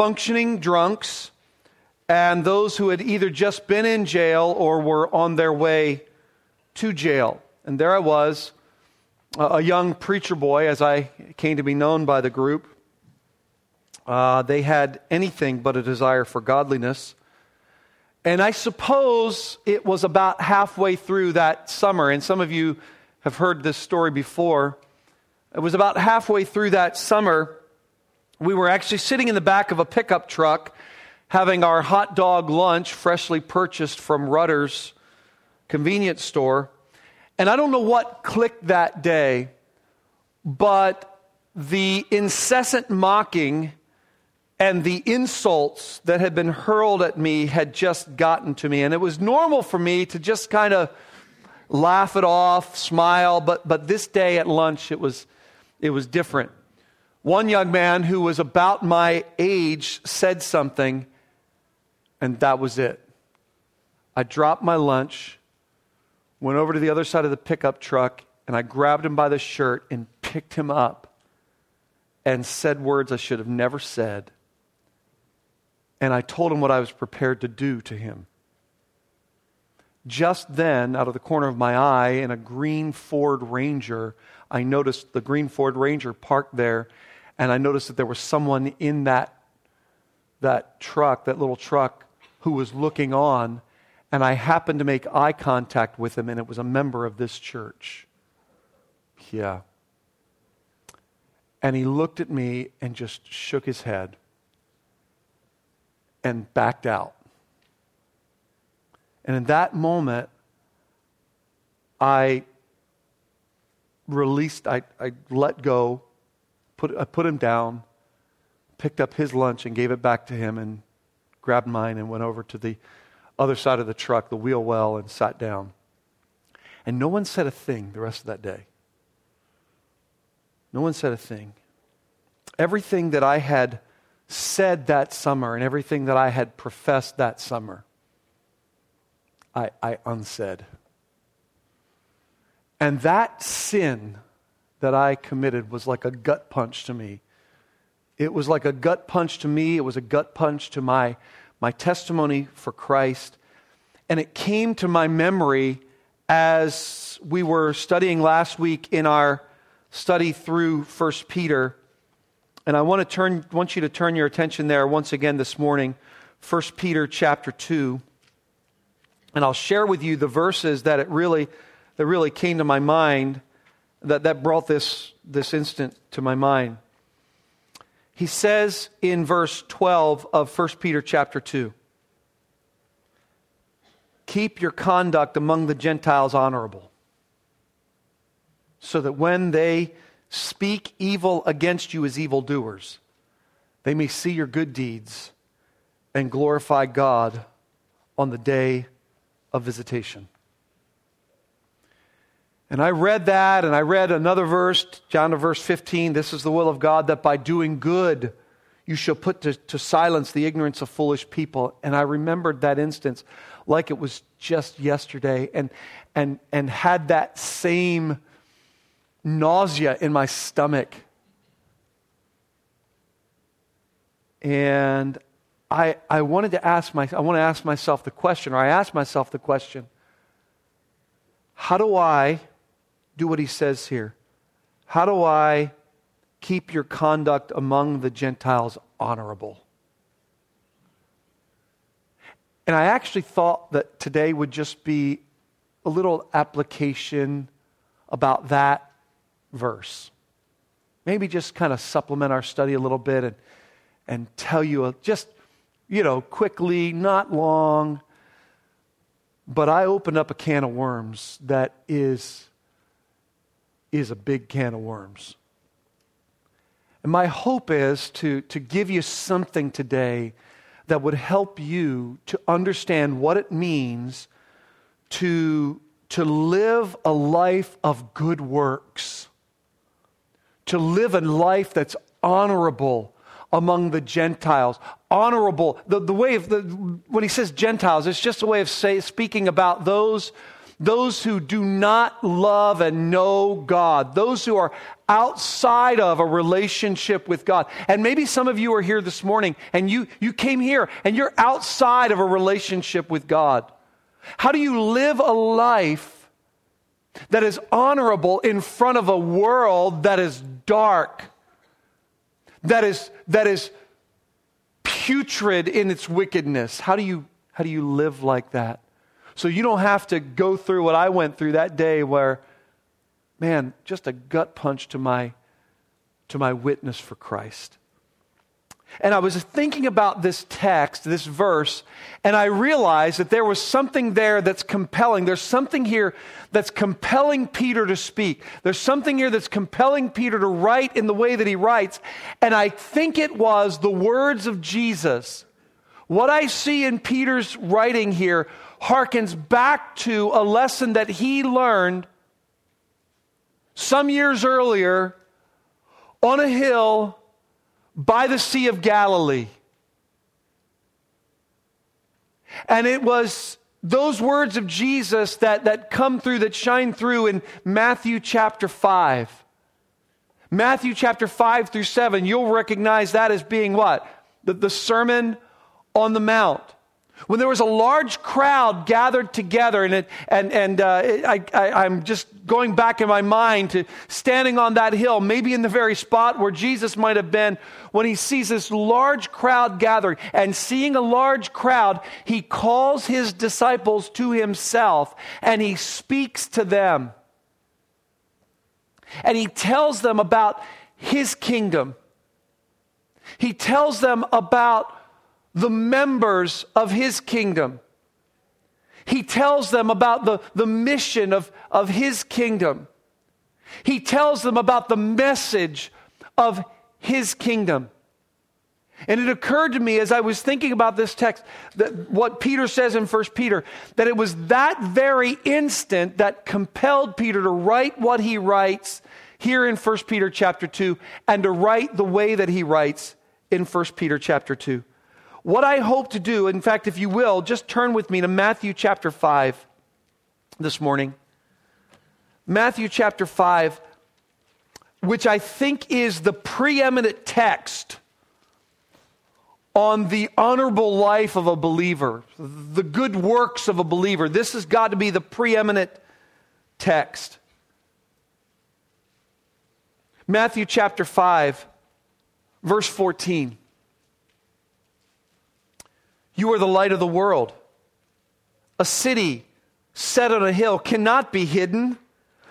functioning drunks and those who had either just been in jail or were on their way to jail. And there I was, a young preacher boy, as I came to be known by the group. Uh, they had anything but a desire for godliness. And I suppose it was about halfway through that summer, and some of you have heard this story before. It was about halfway through that summer. We were actually sitting in the back of a pickup truck having our hot dog lunch freshly purchased from Rutter's convenience store. And I don't know what clicked that day, but the incessant mocking and the insults that had been hurled at me had just gotten to me. And it was normal for me to just kind of laugh it off, smile, but, but this day at lunch it was, it was different. One young man who was about my age said something, and that was it. I dropped my lunch, went over to the other side of the pickup truck, and I grabbed him by the shirt and picked him up and said words I should have never said and I told him what I was prepared to do to him. Just then, out of the corner of my eye, in a green Ford Ranger, I noticed the green Ford Ranger parked there, and I noticed that there was someone in that, that truck, that little truck, who was looking on, and I happened to make eye contact with him, and it was a member of this church. Yeah. And he looked at me and just shook his head and backed out. And in that moment, I released, I, I let go, put, I put him down, picked up his lunch and gave it back to him, and grabbed mine and went over to the other side of the truck, the wheel well, and sat down. And no one said a thing the rest of that day. No one said a thing. Everything that I had said that summer and everything that I had professed that summer, I, I unsaid. And that sin that I committed was like a gut punch to me. It was like a gut punch to me. It was a gut punch to my, my testimony for Christ. And it came to my memory as we were studying last week in our study through 1 Peter and I want to turn want you to turn your attention there once again this morning, 1 Peter chapter 2. And I'll share with you the verses that it really that really came to my mind that, that brought this, this instant to my mind. He says in verse 12 of 1 Peter chapter 2 Keep your conduct among the Gentiles honorable, so that when they speak evil against you as evildoers, they may see your good deeds and glorify God on the day of visitation. And I read that, and I read another verse, John to verse 15. This is the will of God that by doing good you shall put to, to silence the ignorance of foolish people. And I remembered that instance like it was just yesterday and, and, and had that same nausea in my stomach. And I, I wanted to ask my, I want to ask myself the question, or I asked myself the question, how do I do what he says here? How do I keep your conduct among the Gentiles honorable? And I actually thought that today would just be a little application about that verse. Maybe just kind of supplement our study a little bit and, and tell you a, just, you know, quickly, not long. But I opened up a can of worms that is, is a big can of worms. And my hope is to, to give you something today that would help you to understand what it means to, to live a life of good works to live a life that's honorable among the Gentiles. Honorable. The, the way of the, when he says Gentiles, it's just a way of say, speaking about those those who do not love and know God, those who are outside of a relationship with God. And maybe some of you are here this morning and you, you came here and you're outside of a relationship with God. How do you live a life that is honorable in front of a world that is dark, that is, that is putrid in its wickedness? How do you, how do you live like that? So you don't have to go through what I went through that day where, man, just a gut punch to my, to my witness for Christ. And I was thinking about this text, this verse, and I realized that there was something there that's compelling. There's something here that's compelling Peter to speak. There's something here that's compelling Peter to write in the way that he writes. And I think it was the words of Jesus. What I see in Peter's writing here harkens back to a lesson that he learned some years earlier on a hill by the Sea of Galilee. And it was those words of Jesus that, that come through, that shine through in Matthew chapter 5. Matthew chapter 5 through 7, you'll recognize that as being what? The, the Sermon on the Mount when there was a large crowd gathered together, and, it, and, and uh, I, I, I'm just going back in my mind to standing on that hill, maybe in the very spot where Jesus might have been, when he sees this large crowd gathering. And seeing a large crowd, he calls his disciples to himself and he speaks to them. And he tells them about his kingdom. He tells them about the members of his kingdom. He tells them about the, the mission of, of his kingdom. He tells them about the message of his kingdom. And it occurred to me as I was thinking about this text that what Peter says in 1 Peter, that it was that very instant that compelled Peter to write what he writes here in 1 Peter chapter 2 and to write the way that he writes in 1 Peter chapter 2. What I hope to do, in fact, if you will, just turn with me to Matthew chapter 5 this morning. Matthew chapter 5, which I think is the preeminent text on the honorable life of a believer, the good works of a believer. This has got to be the preeminent text. Matthew chapter 5, verse 14. You are the light of the world. A city set on a hill cannot be hidden,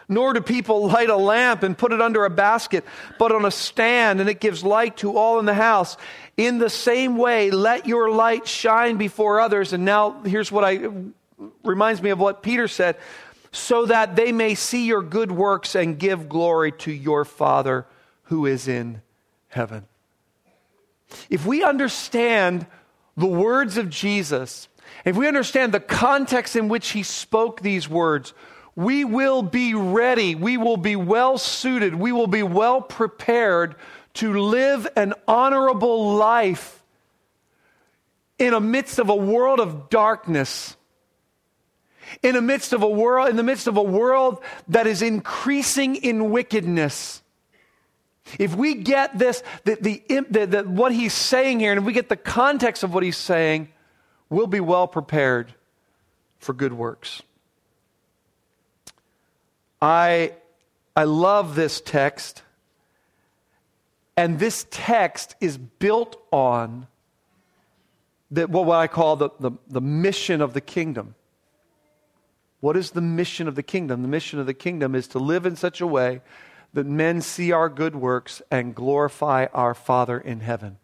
nor do people light a lamp and put it under a basket, but on a stand, and it gives light to all in the house. In the same way, let your light shine before others. And now, here's what I reminds me of what Peter said so that they may see your good works and give glory to your Father who is in heaven. If we understand the words of Jesus, if we understand the context in which he spoke these words, we will be ready. We will be well suited. We will be well prepared to live an honorable life in the midst of a world of darkness. In the midst of a world, in the midst of a world that is increasing in wickedness. If we get this, the, the, the, the, what he's saying here, and we get the context of what he's saying, we'll be well prepared for good works. I, I love this text. And this text is built on the, what I call the, the, the mission of the kingdom. What is the mission of the kingdom? The mission of the kingdom is to live in such a way that men see our good works and glorify our Father in heaven.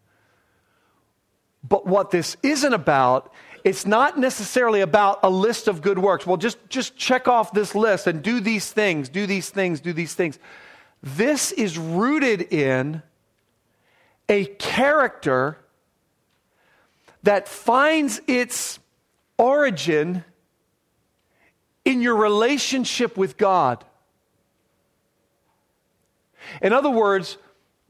But what this isn't about, it's not necessarily about a list of good works. Well, just, just check off this list and do these things, do these things, do these things. This is rooted in a character that finds its origin in your relationship with God. In other words,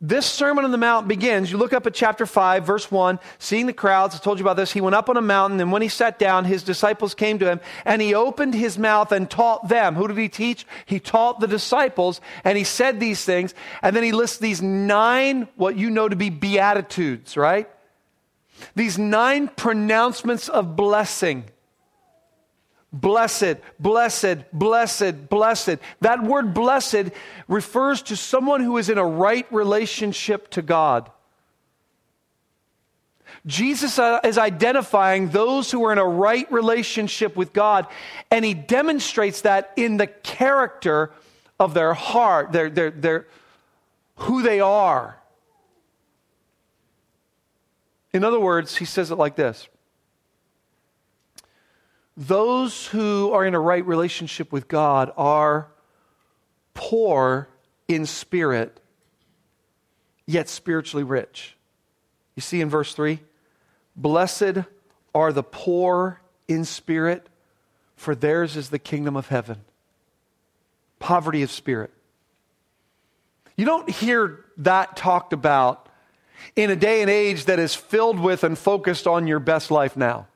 this Sermon on the Mount begins. You look up at chapter 5, verse 1, seeing the crowds. I told you about this. He went up on a mountain, and when he sat down, his disciples came to him, and he opened his mouth and taught them. Who did he teach? He taught the disciples, and he said these things, and then he lists these nine, what you know to be beatitudes, right? These nine pronouncements of blessing. Blessed, blessed, blessed, blessed. That word blessed refers to someone who is in a right relationship to God. Jesus uh, is identifying those who are in a right relationship with God, and he demonstrates that in the character of their heart, their, their, their, who they are. In other words, he says it like this those who are in a right relationship with God are poor in spirit, yet spiritually rich. You see in verse 3 Blessed are the poor in spirit, for theirs is the kingdom of heaven. Poverty of spirit. You don't hear that talked about in a day and age that is filled with and focused on your best life now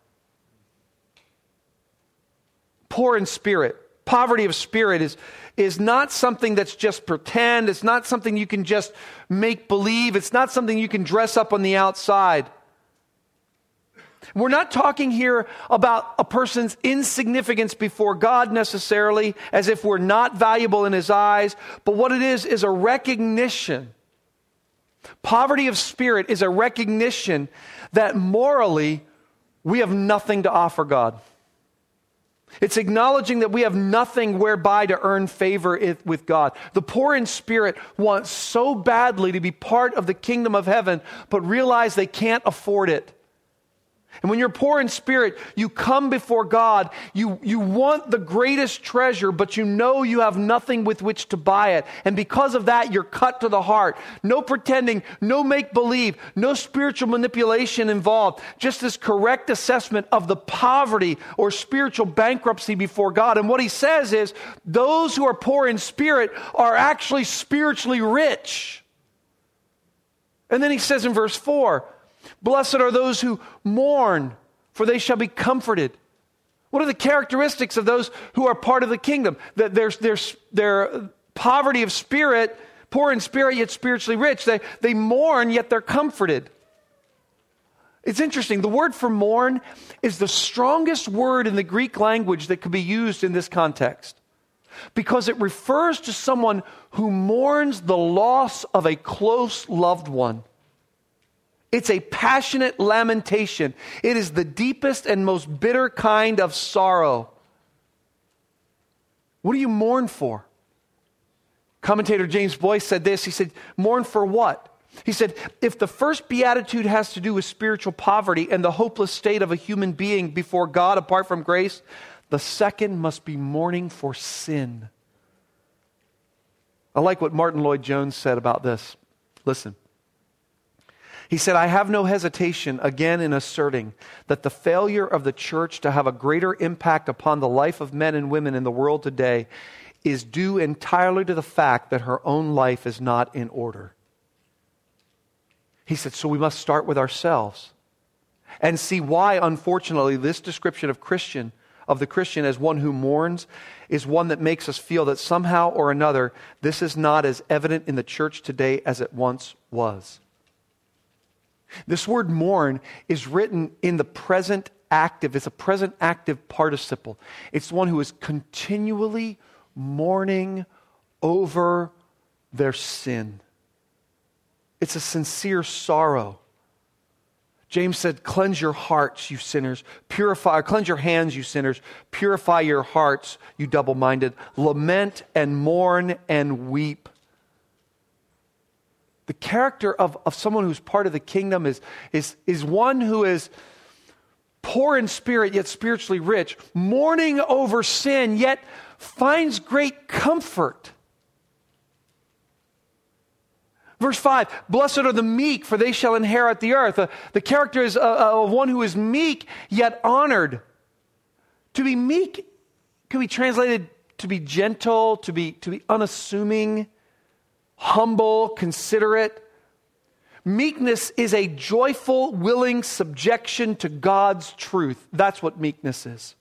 poor in spirit. Poverty of spirit is, is not something that's just pretend. It's not something you can just make believe. It's not something you can dress up on the outside. We're not talking here about a person's insignificance before God necessarily, as if we're not valuable in His eyes, but what it is is a recognition. Poverty of spirit is a recognition that morally we have nothing to offer God. It's acknowledging that we have nothing whereby to earn favor with God. The poor in spirit want so badly to be part of the kingdom of heaven, but realize they can't afford it. And when you're poor in spirit, you come before God. You, you want the greatest treasure, but you know you have nothing with which to buy it. And because of that, you're cut to the heart. No pretending, no make believe, no spiritual manipulation involved. Just this correct assessment of the poverty or spiritual bankruptcy before God. And what he says is those who are poor in spirit are actually spiritually rich. And then he says in verse 4, Blessed are those who mourn, for they shall be comforted. What are the characteristics of those who are part of the kingdom? That their, their, their poverty of spirit, poor in spirit yet spiritually rich. They, they mourn yet they're comforted. It's interesting. The word for mourn is the strongest word in the Greek language that could be used in this context because it refers to someone who mourns the loss of a close loved one. It's a passionate lamentation. It is the deepest and most bitter kind of sorrow. What do you mourn for? Commentator James Boice said this. He said, Mourn for what? He said, If the first beatitude has to do with spiritual poverty and the hopeless state of a human being before God apart from grace, the second must be mourning for sin. I like what Martyn Lloyd-Jones said about this. Listen. He said, I have no hesitation again in asserting that the failure of the church to have a greater impact upon the life of men and women in the world today is due entirely to the fact that her own life is not in order. He said, so we must start with ourselves and see why, unfortunately, this description of Christian, of the Christian as one who mourns, is one that makes us feel that somehow or another this is not as evident in the church today as it once was. This word mourn is written in the present active. It's a present active participle. It's one who is continually mourning over their sin. It's a sincere sorrow. James said, Cleanse your hearts, you sinners. Purify, cleanse your hands, you sinners. Purify your hearts, you double minded. Lament and mourn and weep. The character of, of someone who's part of the kingdom is, is, is one who is poor in spirit, yet spiritually rich, mourning over sin, yet finds great comfort. Verse 5 Blessed are the meek, for they shall inherit the earth. Uh, the character is uh, uh, one who is meek, yet honored. To be meek can be translated to be gentle, to be, to be unassuming humble, considerate. Meekness is a joyful, willing subjection to God's truth. That's what meekness is.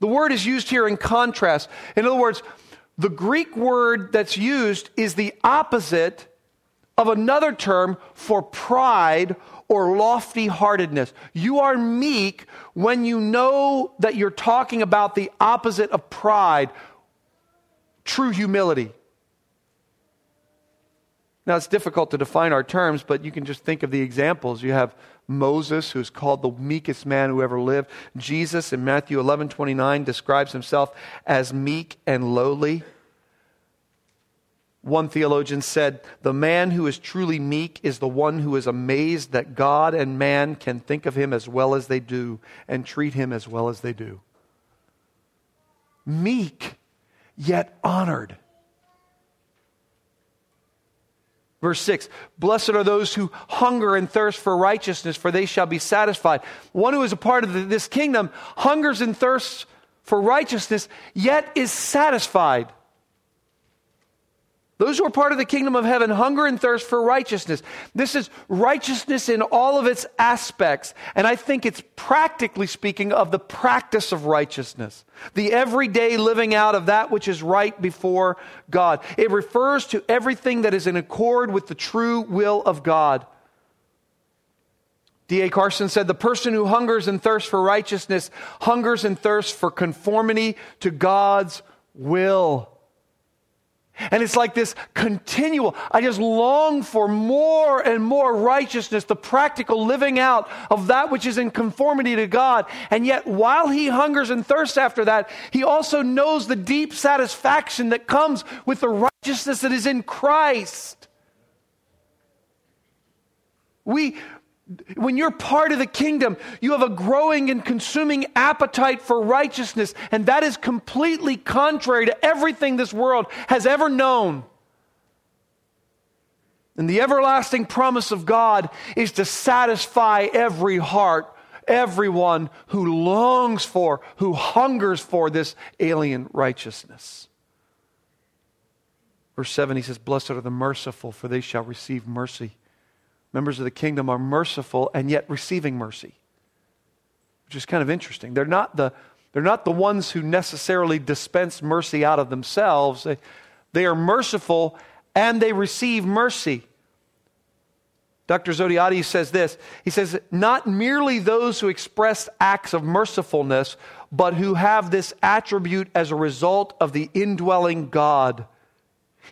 The word is used here in contrast. In other words, the Greek word that's used is the opposite of another term for pride or lofty heartedness. You are meek when you know that you're talking about the opposite of pride, true humility. Now, it's difficult to define our terms, but you can just think of the examples. You have Moses, who's called the meekest man who ever lived. Jesus in Matthew 11 29 describes himself as meek and lowly. One theologian said, The man who is truly meek is the one who is amazed that God and man can think of him as well as they do and treat him as well as they do. Meek, yet honored. Verse 6 Blessed are those who hunger and thirst for righteousness, for they shall be satisfied. One who is a part of this kingdom hungers and thirsts for righteousness, yet is satisfied. Those who are part of the kingdom of heaven hunger and thirst for righteousness. This is righteousness in all of its aspects. And I think it's practically speaking of the practice of righteousness, the everyday living out of that which is right before God. It refers to everything that is in accord with the true will of God. D.A. Carson said, The person who hungers and thirsts for righteousness hungers and thirsts for conformity to God's will. And it's like this continual, I just long for more and more righteousness, the practical living out of that which is in conformity to God. And yet, while he hungers and thirsts after that, he also knows the deep satisfaction that comes with the righteousness that is in Christ. We, when you're part of the kingdom, you have a growing and consuming appetite for righteousness, and that is completely contrary to everything this world has ever known. And the everlasting promise of God is to satisfy every heart, everyone who longs for, who hungers for this alien righteousness. Verse 7, he says, Blessed are the merciful, for they shall receive mercy members of the kingdom are merciful and yet receiving mercy, which is kind of interesting. They're not the, they're not the ones who necessarily dispense mercy out of themselves, they, they are merciful and they receive mercy. Dr. Zodhiates says this He says, Not merely those who express acts of mercifulness, but who have this attribute as a result of the indwelling God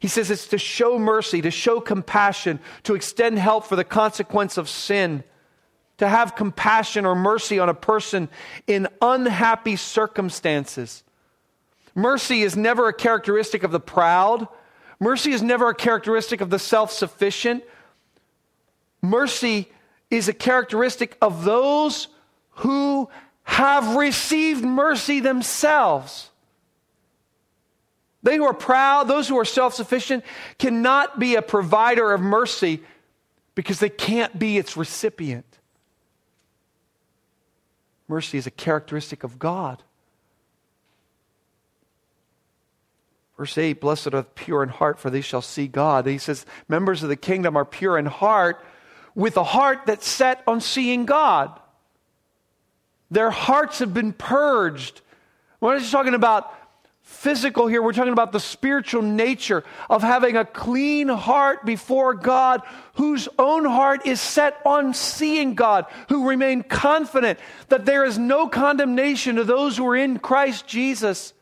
he says it's to show mercy, to show compassion, to extend help for the consequence of sin, to have compassion or mercy on a person in unhappy circumstances. Mercy is never a characteristic of the proud. Mercy is never a characteristic of the self sufficient. Mercy is a characteristic of those who have received mercy themselves. They who are proud, those who are self sufficient, cannot be a provider of mercy because they can't be its recipient. Mercy is a characteristic of God. Verse 8 Blessed are the pure in heart, for they shall see God. he says, Members of the kingdom are pure in heart, with a heart that's set on seeing God. Their hearts have been purged. What is he talking about? Physical here. We're talking about the spiritual nature of having a clean heart before God, whose own heart is set on seeing God, who remain confident that there is no condemnation to those who are in Christ Jesus.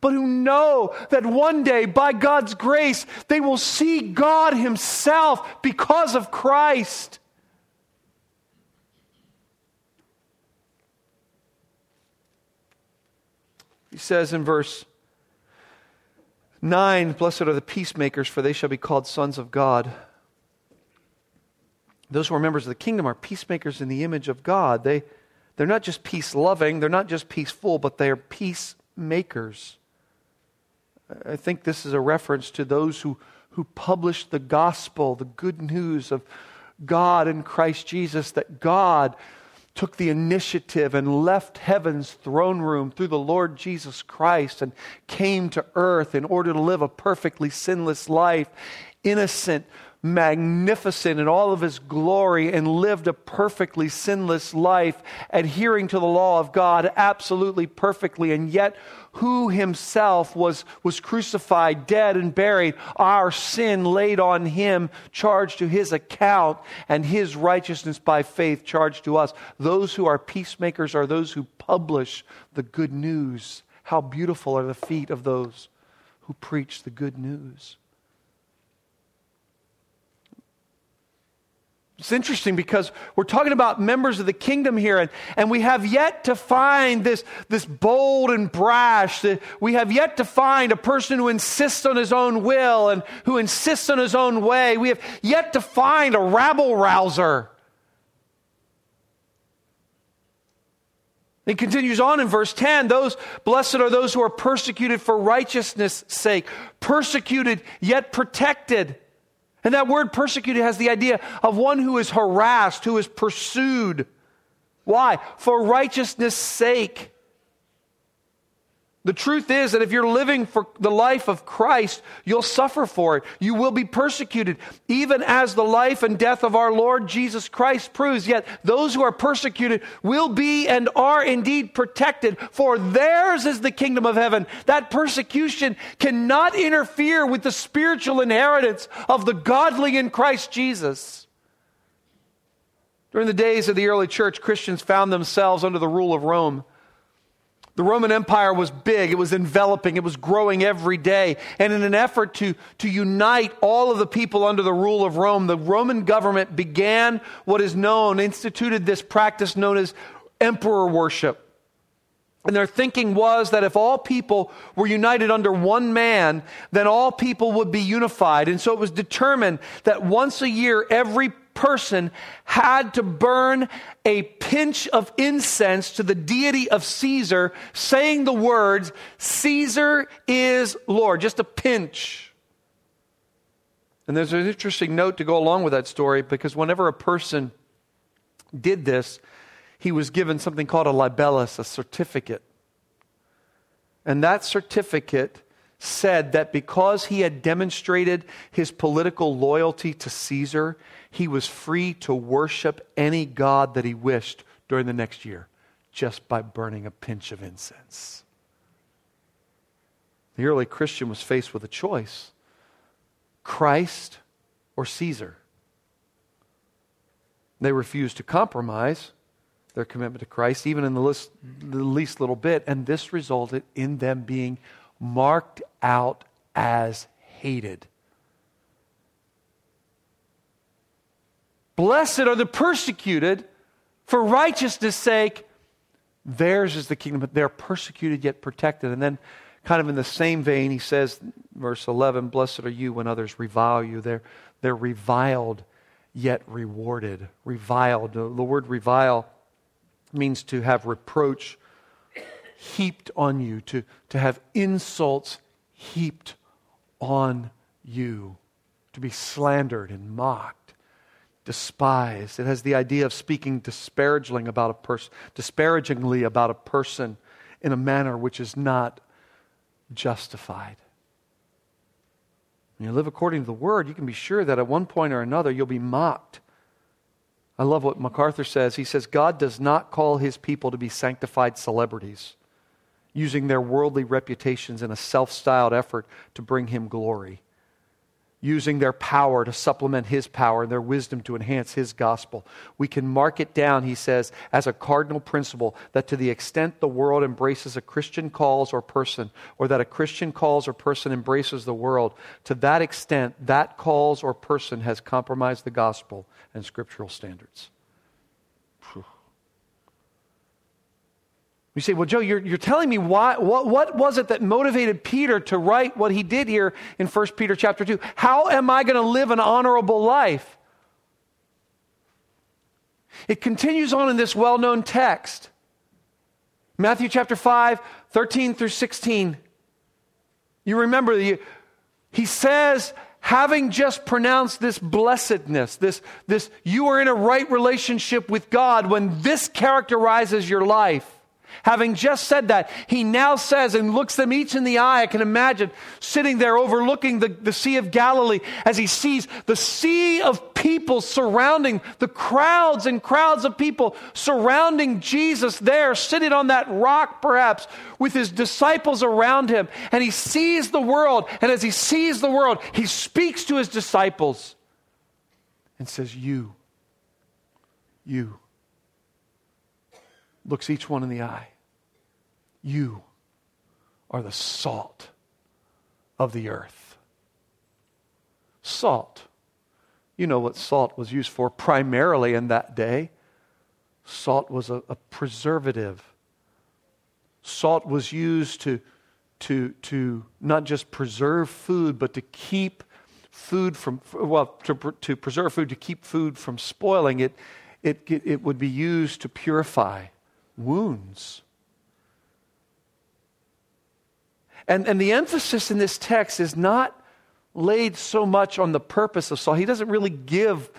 But who know that one day, by God's grace, they will see God Himself because of Christ. He says in verse 9 Blessed are the peacemakers, for they shall be called sons of God. Those who are members of the kingdom are peacemakers in the image of God. They, they're not just peace loving, they're not just peaceful, but they are peacemakers. I think this is a reference to those who, who publish the gospel, the good news of God in Christ Jesus, that God took the initiative and left heaven's throne room through the Lord Jesus Christ and came to earth in order to live a perfectly sinless life, innocent, magnificent in all of his glory and lived a perfectly sinless life, adhering to the law of God absolutely perfectly, and yet who himself was, was crucified, dead, and buried, our sin laid on him, charged to his account, and his righteousness by faith charged to us. Those who are peacemakers are those who publish the good news. How beautiful are the feet of those who preach the good news. It's interesting because we're talking about members of the kingdom here, and, and we have yet to find this, this bold and brash. We have yet to find a person who insists on his own will and who insists on his own way. We have yet to find a rabble rouser. He continues on in verse 10 those blessed are those who are persecuted for righteousness' sake, persecuted yet protected. And that word persecuted has the idea of one who is harassed, who is pursued. Why? For righteousness' sake. The truth is that if you're living for the life of Christ, you'll suffer for it. You will be persecuted, even as the life and death of our Lord Jesus Christ proves. Yet those who are persecuted will be and are indeed protected, for theirs is the kingdom of heaven. That persecution cannot interfere with the spiritual inheritance of the godly in Christ Jesus. During the days of the early church, Christians found themselves under the rule of Rome. The Roman Empire was big, it was enveloping, it was growing every day. And in an effort to, to unite all of the people under the rule of Rome, the Roman government began what is known, instituted this practice known as emperor worship. And their thinking was that if all people were united under one man, then all people would be unified. And so it was determined that once a year, every person had to burn a pinch of incense to the deity of Caesar, saying the words, Caesar is Lord. Just a pinch. And there's an interesting note to go along with that story because whenever a person did this, he was given something called a libellus, a certificate. And that certificate said that because he had demonstrated his political loyalty to Caesar, he was free to worship any god that he wished during the next year just by burning a pinch of incense. The early Christian was faced with a choice Christ or Caesar. They refused to compromise their commitment to Christ, even in the least, the least little bit, and this resulted in them being marked out as hated. Blessed are the persecuted for righteousness' sake. Theirs is the kingdom, they're persecuted yet protected. And then, kind of in the same vein, he says, verse 11, Blessed are you when others revile you. They're, they're reviled yet rewarded. Reviled. The word revile means to have reproach heaped on you, to, to have insults heaped on you, to be slandered and mocked, despised. It has the idea of speaking disparagingly about a person, disparagingly about a person in a manner which is not justified. When you live according to the word, you can be sure that at one point or another you'll be mocked. I love what MacArthur says. He says, God does not call his people to be sanctified celebrities using their worldly reputations in a self styled effort to bring him glory, using their power to supplement his power and their wisdom to enhance his gospel. We can mark it down, he says, as a cardinal principle that to the extent the world embraces a Christian cause or person, or that a Christian cause or person embraces the world, to that extent, that cause or person has compromised the gospel and scriptural standards. You say, well, Joe, you're, you're telling me why, what, what was it that motivated Peter to write what he did here in 1 Peter chapter 2? How am I going to live an honorable life? It continues on in this well known text. Matthew chapter 5, 13 through 16. You remember, the, he says, having just pronounced this blessedness, this, this you are in a right relationship with God, when this characterizes your life Having just said that, he now says and looks them each in the eye. I can imagine sitting there overlooking the, the Sea of Galilee as he sees the sea of people surrounding, the crowds and crowds of people surrounding Jesus there, sitting on that rock perhaps with his disciples around him. And he sees the world. And as he sees the world, he speaks to his disciples and says, You, you. Looks each one in the eye. You are the salt of the earth. Salt. You know what salt was used for primarily in that day. Salt was a, a preservative. Salt was used to, to, to not just preserve food, but to keep food from, well, to, to preserve food, to keep food from spoiling. It, it, it would be used to purify wounds. And, and the emphasis in this text is not laid so much on the purpose of Saul. He doesn't really give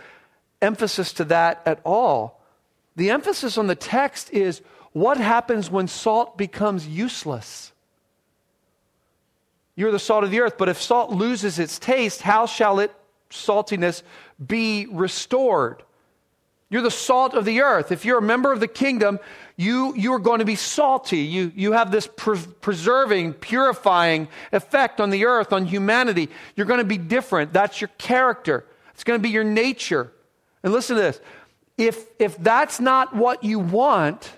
emphasis to that at all. The emphasis on the text is what happens when salt becomes useless. You're the salt of the earth, but if salt loses its taste, how shall its saltiness be restored? You're the salt of the earth. If you're a member of the kingdom, you, you are going to be salty. You, you have this pre- preserving, purifying effect on the earth, on humanity. You're going to be different. That's your character, it's going to be your nature. And listen to this if, if that's not what you want,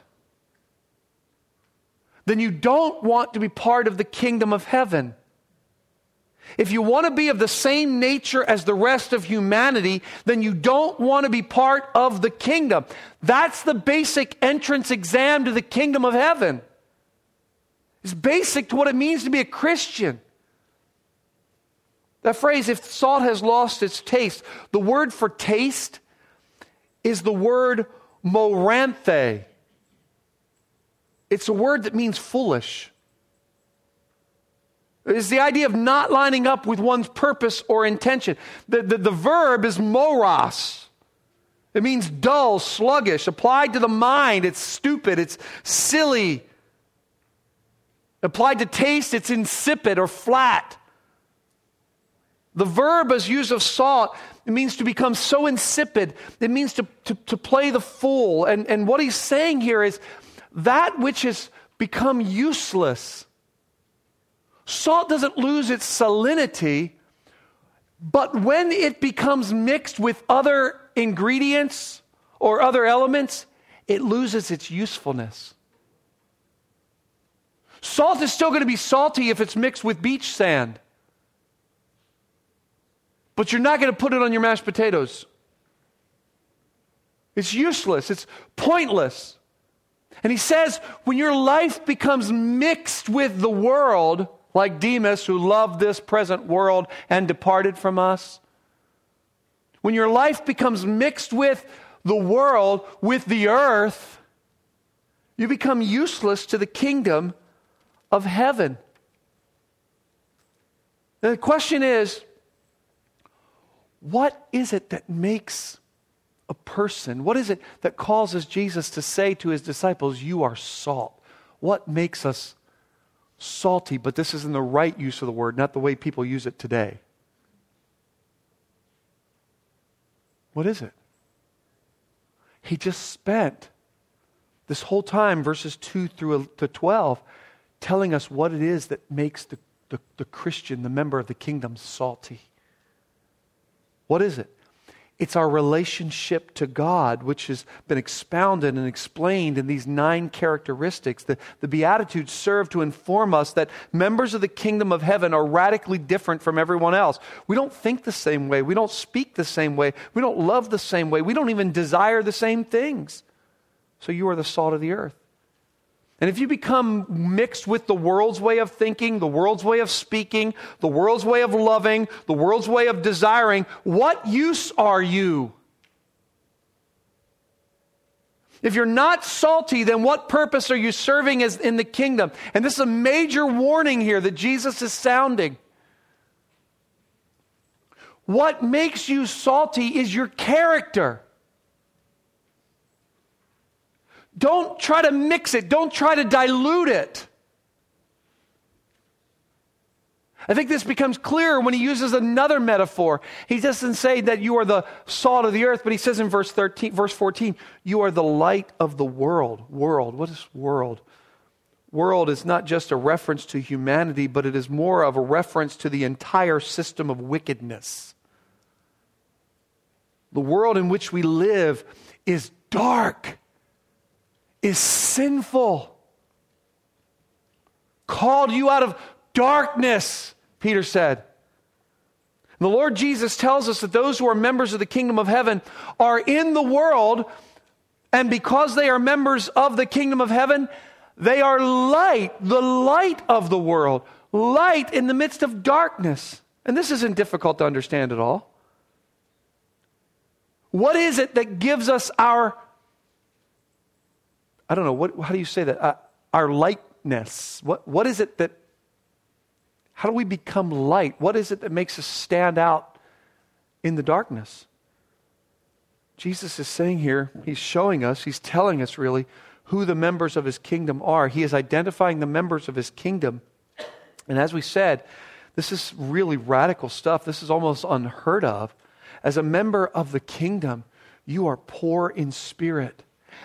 then you don't want to be part of the kingdom of heaven. If you want to be of the same nature as the rest of humanity, then you don't want to be part of the kingdom. That's the basic entrance exam to the kingdom of heaven. It's basic to what it means to be a Christian. That phrase, if salt has lost its taste, the word for taste is the word moranthi. It's a word that means foolish. It's the idea of not lining up with one's purpose or intention. The, the, the, verb is moros. It means dull, sluggish. Applied to the mind, it's stupid, it's silly. Applied to taste, it's insipid or flat. The verb as used of salt, it means to become so insipid. It means to, to, to play the fool. And, and what he's saying here is that which has become useless Salt doesn't lose its salinity, but when it becomes mixed with other ingredients or other elements, it loses its usefulness. Salt is still going to be salty if it's mixed with beach sand. But you're not going to put it on your mashed potatoes. It's useless, it's pointless. And he says, when your life becomes mixed with the world, like Demas, who loved this present world and departed from us. When your life becomes mixed with the world, with the earth, you become useless to the kingdom of heaven. And the question is what is it that makes a person, what is it that causes Jesus to say to his disciples, You are salt? What makes us salty, but this is in the right use of the word, not the way people use it today. What is it? He just spent this whole time, verses 2 through to 12, telling us what it is that makes the, the, the Christian, the member of the kingdom, salty. What is it? It's our relationship to God, which has been expounded and explained in these nine characteristics. The, the Beatitudes serve to inform us that members of the kingdom of heaven are radically different from everyone else. We don't think the same way. We don't speak the same way. We don't love the same way. We don't even desire the same things. So you are the salt of the earth. And if you become mixed with the world's way of thinking, the world's way of speaking, the world's way of loving, the world's way of desiring, what use are you? If you're not salty, then what purpose are you serving as in the kingdom? And this is a major warning here that Jesus is sounding. What makes you salty is your character. Don't try to mix it, don't try to dilute it. I think this becomes clearer when he uses another metaphor. He doesn't say that you are the salt of the earth, but he says in verse 13, verse 14, you are the light of the world. World. What is world? World is not just a reference to humanity, but it is more of a reference to the entire system of wickedness. The world in which we live is dark, is sinful, called you out of darkness Peter said. The Lord Jesus tells us that those who are members of the kingdom of heaven are in the world, and because they are members of the kingdom of heaven, they are light, the light of the world, light in the midst of darkness. And this isn't difficult to understand at all. What is it that gives us our, I don't know, what, how do you say that? Uh, our likeness. What, what is it that how do we become light? What is it that makes us stand out in the darkness? Jesus is saying here, he's showing us, he's telling us really who the members of his kingdom are. He is identifying the members of his kingdom. And as we said, this is really radical stuff. This is almost unheard of. As a member of the kingdom, you are poor in spirit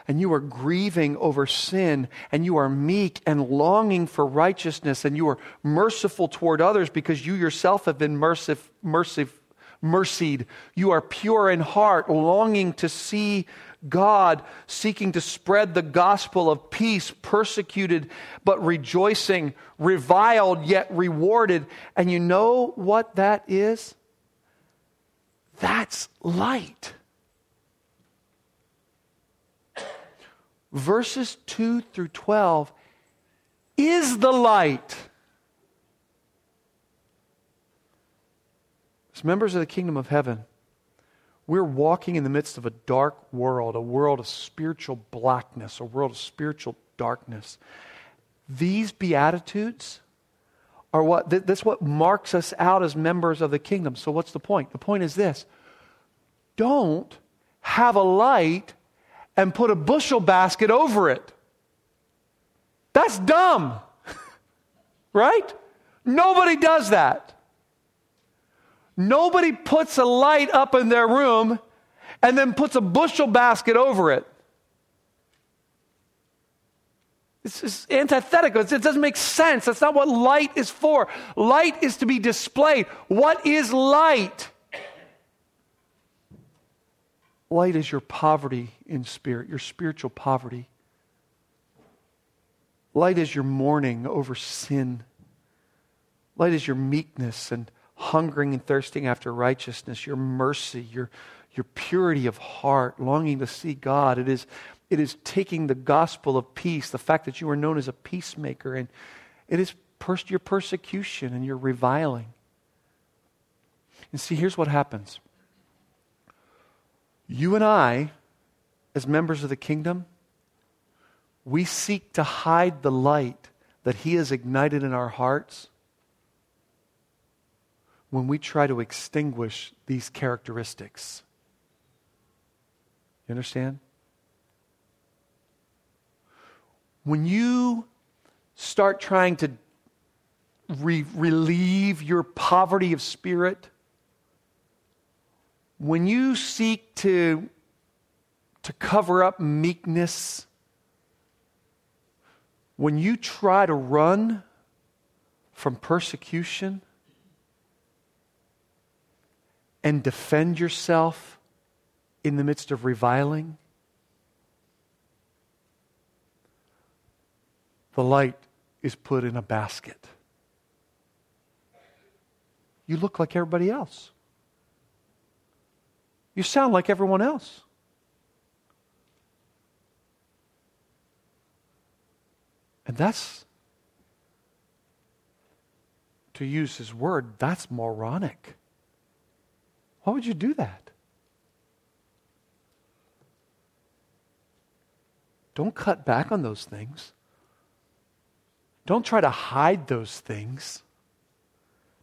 and you are grieving over sin, and you are meek and longing for righteousness, and you are merciful toward others because you yourself have been mercif- mercif- mercied. You are pure in heart, longing to see God, seeking to spread the gospel of peace, persecuted but rejoicing, reviled yet rewarded. And you know what that is? That's light. Verses 2 through 12 is the light. As members of the kingdom of heaven, we're walking in the midst of a dark world, a world of spiritual blackness, a world of spiritual darkness. These beatitudes are what that's what marks us out as members of the kingdom. So what's the point? The point is this. Don't have a light and put a bushel basket over it. That's dumb. right? Nobody does that. Nobody puts a light up in their room and then puts a bushel basket over it. It's, antithetical. It doesn't make sense. That's not what light is for. Light is to be displayed. What is light? Light is your poverty in spirit, your spiritual poverty. Light is your mourning over sin. Light is your meekness and hungering and thirsting after righteousness, your mercy, your, your purity of heart, longing to see God. It is, it is taking the gospel of peace, the fact that you are known as a peacemaker, and it is pers- your persecution and your reviling. And see, here's what happens you and I, as members of the kingdom, we seek to hide the light that He has ignited in our hearts when we try to extinguish these characteristics. You understand? When you start trying to re- relieve your poverty of spirit, when you seek to, to cover up meekness, when you try to run from persecution and defend yourself in the midst of reviling, the light is put in a basket. You look like everybody else. You sound like everyone else. And that's, to use his word, that's moronic. Why would you do that? Don't cut back on those things. Don't try to hide those things.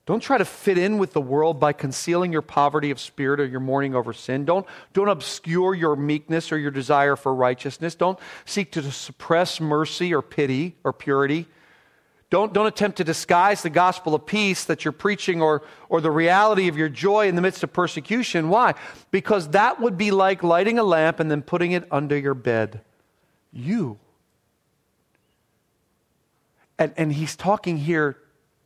Don't try to fit in with the world by concealing your poverty of spirit or your mourning over sin. Don't, don't obscure your meekness or your desire for righteousness. Don't seek to suppress mercy or pity or purity. Don't, don't attempt to disguise the gospel of peace that you're preaching or, or the reality of your joy in the midst of persecution. Why? Because that would be like lighting a lamp and then putting it under your bed. You. And, and he's talking here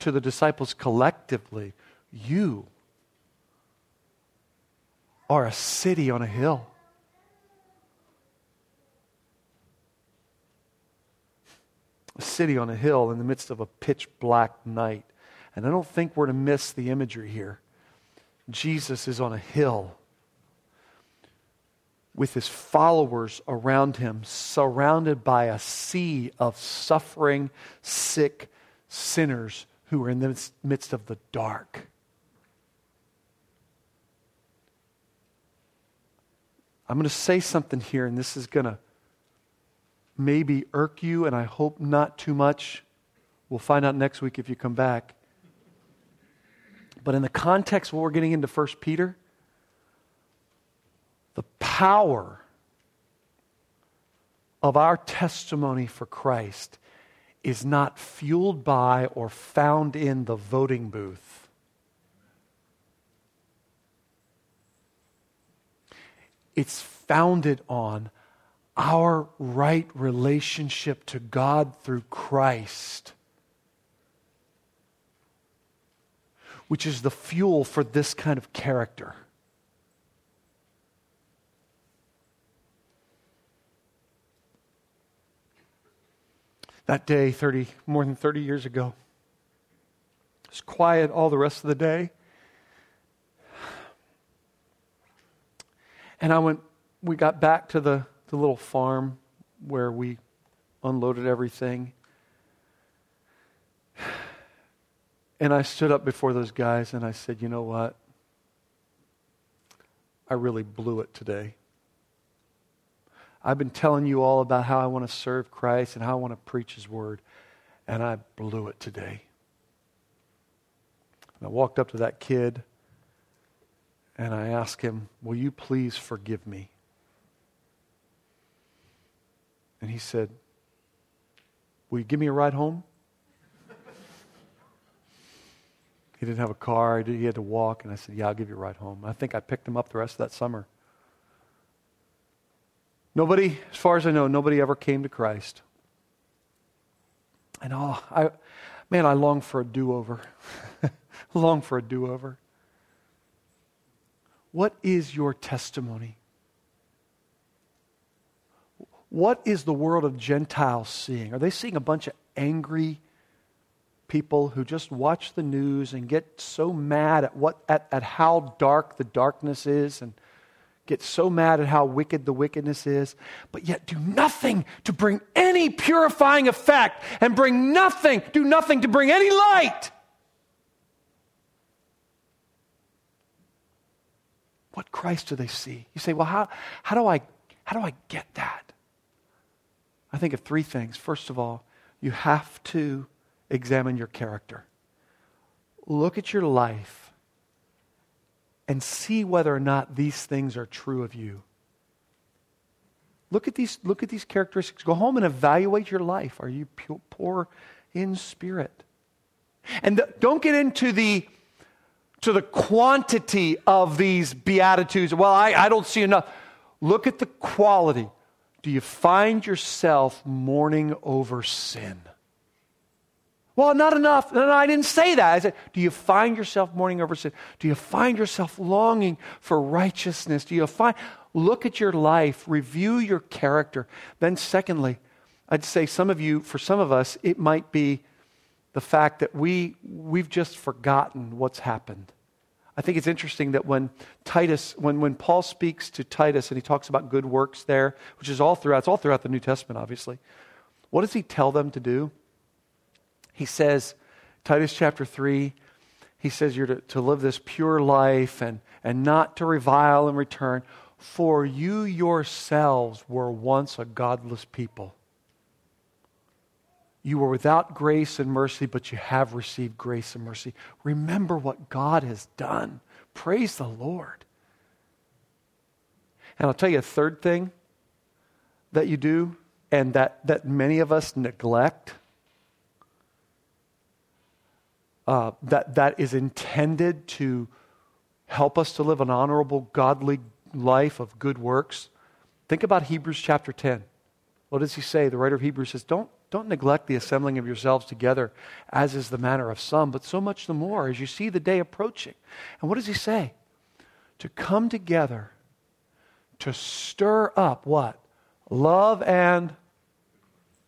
to the disciples collectively you are a city on a hill. A city on a hill in the midst of a pitch black night. And I don't think we're to miss the imagery here. Jesus is on a hill with his followers around him, surrounded by a sea of suffering, sick sinners who are in the midst of the dark. I'm going to say something here, and this is going to maybe irk you, and I hope not too much. We'll find out next week if you come back. But in the context what we're getting into 1 Peter, the power of our testimony for Christ is not fueled by or found in the voting booth. It's founded on our right relationship to God through Christ, which is the fuel for this kind of character. That day 30 more than 30 years ago. It was quiet all the rest of the day. And i went we got back to the, the little farm where we unloaded everything. And i stood up before those guys and i said you know what? I really blew it today I've been telling you all about how I want to serve Christ and how I want to preach His Word, and I blew it today. And I walked up to that kid and I asked him, Will you please forgive me? And he said, Will you give me a ride home? he didn't have a car, he had to walk, and I said, Yeah, I'll give you a ride home. I think I picked him up the rest of that summer. Nobody, as far as I know, nobody ever came to Christ. And oh, I, man, I long for a do over. long for a do over. What is your testimony? What is the world of Gentiles seeing? Are they seeing a bunch of angry people who just watch the news and get so mad at, what, at, at how dark the darkness is and get so mad at how wicked the wickedness is, but yet do nothing to bring any purifying effect and bring nothing, do nothing to bring any light. What Christ do they see? You say, well, how, how, do I, how do I get that? I think of three things. First of all, you have to examine your character. Look at your life and see whether or not these things are true of you. Look at these, look at these characteristics. Go home and evaluate your life. Are you poor in spirit? And don't get into the to the quantity of these beatitudes. Well, I, I don't see enough. Look at the quality. Do you find yourself mourning over sin? Well, not enough. No, no, I didn't say that. I said, do you find yourself mourning over sin? Do you find yourself longing for righteousness? Do you find, look at your life, review your character. Then, secondly, I'd say some of you, for some of us, it might be the fact that we, we've just forgotten what's happened. I think it's interesting that when Titus, when, when Paul speaks to Titus and he talks about good works there, which is all throughout, it's all throughout the New Testament, obviously. What does he tell them to do? He says, Titus chapter 3, he says you're to, to live this pure life and, and not to revile in return, for you yourselves were once a godless people. You were without grace and mercy, but you have received grace and mercy. Remember what God has done. Praise the Lord. And I'll tell you a third thing that you do and that, that many of us neglect uh, that, that is intended to help us to live an honorable, godly life of good works. Think about Hebrews chapter 10. What does he say? The writer of Hebrews says, Don't, don't neglect the assembling of yourselves together, as is the manner of some, but so much the more as you see the day approaching. And what does he say? To come together, to stir up what? Love and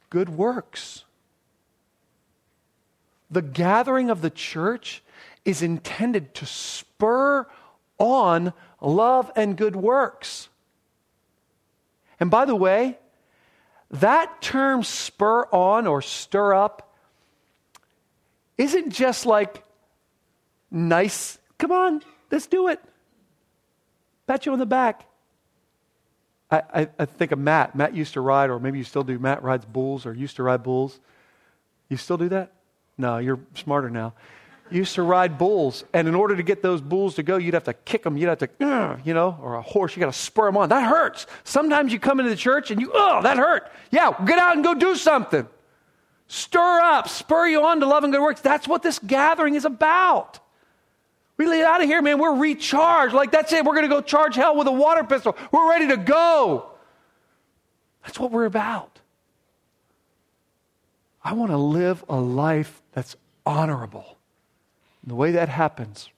good works. The gathering of the church is intended to spur on love and good works. And by the way, that term spur on or stir up isn't just like nice, come on, let's do it. Pat you on the back. I, I, I, think of Matt. Matt used to ride, or maybe you still do. Matt rides bulls or used to ride bulls. You still do that? No, you're smarter now used to ride bulls, and in order to get those bulls to go, you'd have to kick them. You'd have to, uh, you know, or a horse, you got to spur them on. That hurts. Sometimes you come into the church and you, oh, that hurt. Yeah, get out and go do something. Stir up, spur you on to love and good works. That's what this gathering is about. We leave out of here, man. We're recharged. Like, that's it. We're going to go charge hell with a water pistol. We're ready to go. That's what we're about. I want to live a life that's honorable. And the way that happens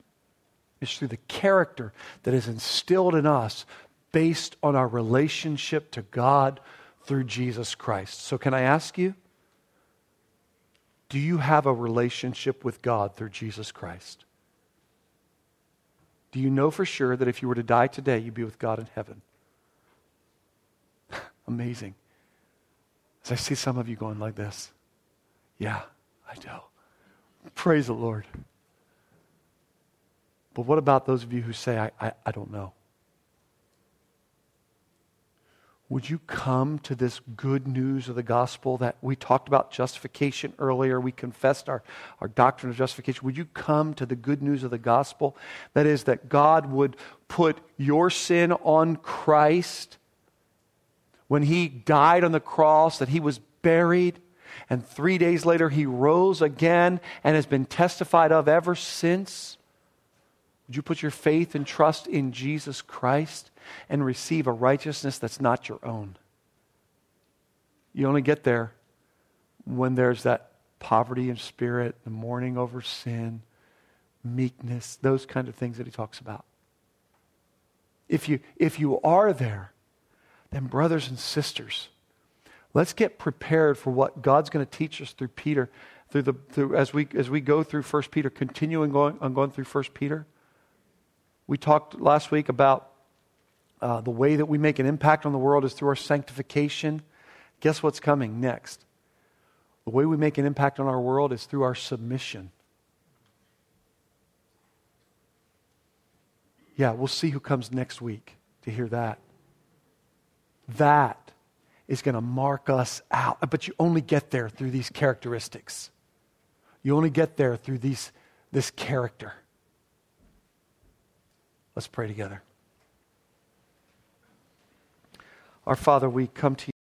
is through the character that is instilled in us based on our relationship to God through Jesus Christ. So, can I ask you, do you have a relationship with God through Jesus Christ? Do you know for sure that if you were to die today, you'd be with God in heaven? Amazing. As I see some of you going like this, yeah, I do. Praise the Lord. But what about those of you who say, I, I, I don't know? Would you come to this good news of the gospel that we talked about justification earlier? We confessed our, our doctrine of justification. Would you come to the good news of the gospel? That is, that God would put your sin on Christ when he died on the cross, that he was buried, and three days later he rose again and has been testified of ever since? Would you put your faith and trust in Jesus Christ and receive a righteousness that's not your own? You only get there when there's that poverty of spirit, the mourning over sin, meekness, those kind of things that he talks about. If you, if you are there, then, brothers and sisters, let's get prepared for what God's going to teach us through Peter, through the, through, as, we, as we go through 1 Peter, continuing going, on going through 1 Peter. We talked last week about uh, the way that we make an impact on the world is through our sanctification. Guess what's coming next? The way we make an impact on our world is through our submission. Yeah, we'll see who comes next week to hear that. That is going to mark us out. But you only get there through these characteristics. You only get there through these, this character. Let's pray together. Our Father, we come to you.